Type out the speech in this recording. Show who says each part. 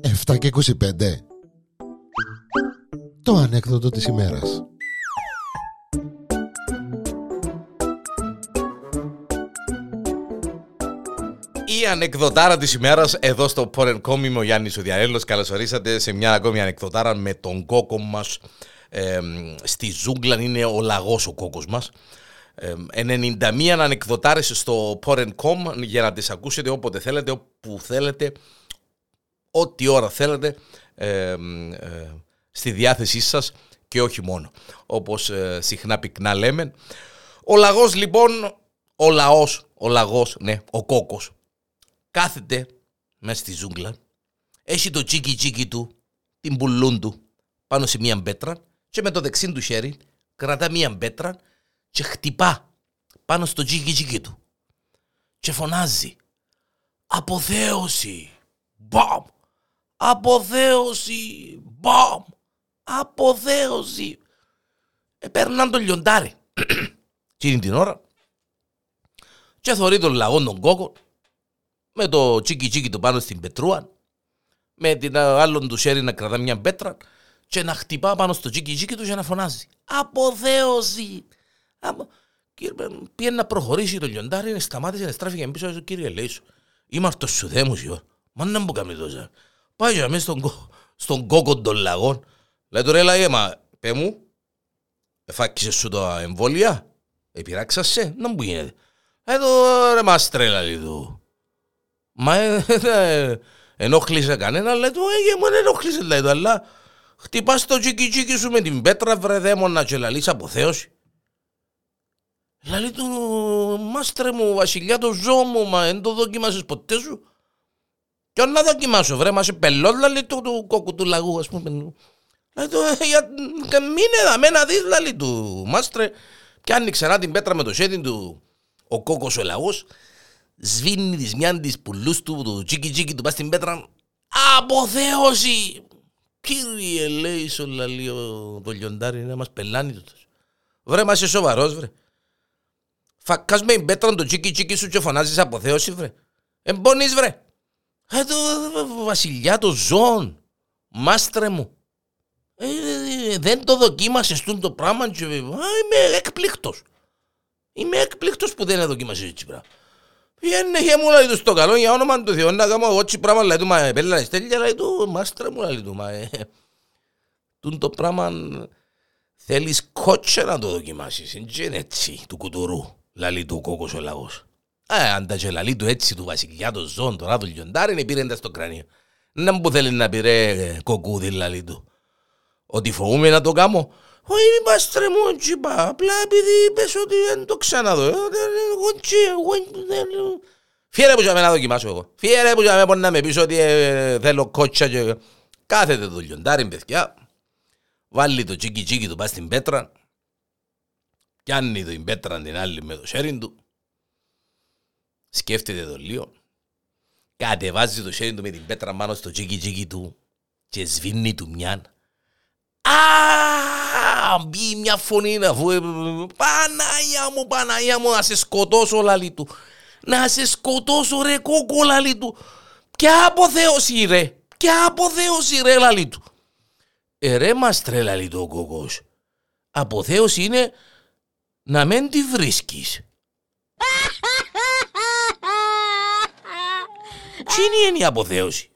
Speaker 1: Εφτά και 25 Το ανέκδοτο της ημέρας.
Speaker 2: Η ανεκδοτάρα της ημέρας εδώ στο Porn.com είμαι ο Γιάννης ο Διαρέλος Καλώς ορίσατε σε μια ακόμη ανεκδοτάρα με τον κόκο μας. Ε, Στη ζούγκλα είναι ο λαγός ο κόκος μας. ε, 91 ανεκδοτάρες στο Porn.com για να τις ακούσετε όποτε θέλετε, όπου θέλετε Ό,τι ώρα θέλετε ε, ε, στη διάθεσή σας και όχι μόνο όπως ε, συχνά πυκνά λέμε. Ο λαγός λοιπόν, ο λαός, ο λαγός, ναι, ο κόκος κάθεται μέσα στη ζούγκλα, έχει το τσίκι τσίκι του, την πουλούν του, πάνω σε μία πέτρα και με το δεξί του χέρι κρατά μία πέτρα και χτυπά πάνω στο τσίκι τσίκι του. Και φωνάζει «Αποθέωση! Μπαμ! Αποθέωση! Μπαμ! Αποθέωση!» Επέρναν τον λιοντάρι. Τι την ώρα και θωρεί τον λαγό τον κόκο με το τσίκι τσίκι του πάνω στην πετρούα, με την άλλον του χέρι να κρατά μια πέτρα και να χτυπά πάνω στο τσίκι τσίκι του και να φωνάζει «Αποθέωση!» Πήγε να προχωρήσει το λιοντάρι, σταμάτησε να στράφηκε πίσω του κύριε λέει σου. Είμαι αυτός σου δέμους εγώ. Μα να μου κάνει τόσο. Πάει για μέσα στον, στον κόκο των λαγών. Λέει του ρε λαγέ, μα πέ μου, εφάκησες σου το εμβόλια, επιράξασαι, να μου γίνεται. Λέει του ρε μας τρέλα λέει του. Μα ε, ε, ενόχλησε κανένα, λέει του, ε, μου ενόχλησε, λέει του, αλλά χτυπάς το τσίκι τσίκι σου με την πέτρα, βρε δαίμονα και λαλείς αποθέωση. Λέει του, μάστρε μου, βασιλιά το ζώο μου, μα δεν το δοκιμάσες ποτέ σου; Κι να δοκιμάσω, βρε, μα σε πελός, λέει του, του κόκκου του λαγού, ας πούμε. Λέει του, για, μείνε δα, μένα δεις, λέει του, μάστρε. Πιάνει ξανά την πέτρα με το σέτι του, ο κόκκος ο λαγός σβήνει της μιαν της πουλούς του, του τσίκι τσίκι του πας στην πέτρα. Αποθέωση! Κύριε λέει σου λαλεί το λιοντάρι να μας πελάνει τούτος. Βρε μα είσαι σοβαρός βρε. Φακάς με την πέτρα το τσίκι τσίκι σου και φωνάζεις αποθέωση βρε. Εμπονείς βρε. Ε, το βασιλιά των ζώων. Μάστρε μου. Ε, δεν το δοκίμασες το πράγμα και... Α, είμαι εκπλήκτος. Είμαι εκπλήκτος που δεν δοκίμασες έτσι πράγμα. Πιένε και μου λέει του στο καλό για όνομα του Θεού να κάνω εγώ τσι πράγμα λέει του μα πέλα στέλια λέει του μάστρα μου λέει του μα ε, Τούν το πράγμα θέλεις κότσε να το δοκιμάσεις είναι έτσι του κουτουρού λαλεί του ο κόκος ο λαός ε, αν τα και λαλεί του έτσι του βασιλιά των ζώων τώρα του λιοντάρι πήρε τα στο κρανίο να μου θέλει να πήρε κοκούδι λαλεί του ότι φοβούμαι να το κάνω όχι, μας τρεμούν τσιπά, απλά επειδή είπες ότι δεν το ξαναδώ. Εγώ Φιέρε που να δοκιμάσω εγώ. Φιέρε που να να με πεις ότι ε, θέλω κότσα και... Κάθεται το λιοντάρι, παιδιά. Βάλει το τσίκι τσίκι του, πάει στην πέτρα. Πιάνει την πέτρα την άλλη με το χέρι του. Σκέφτεται το λίγο. Κατεβάζει το χέρι του με την πέτρα πάνω στο τσίκι τσίκι του και σβήνει του μιαν. Μπει μια φωνή να βγει. Παναγία μου, Παναγία μου, να σε σκοτώσω λαλί του. Να σε σκοτώσω ρε κόκο λαλί του. Ποια αποθέωση ρε. Ποια αποθέωση ρε λαλί του. Ε ρε μας τρε λαλί του ο κόκος. Αποθέωση είναι να μην τη βρίσκεις. Τι είναι η αποθέωση;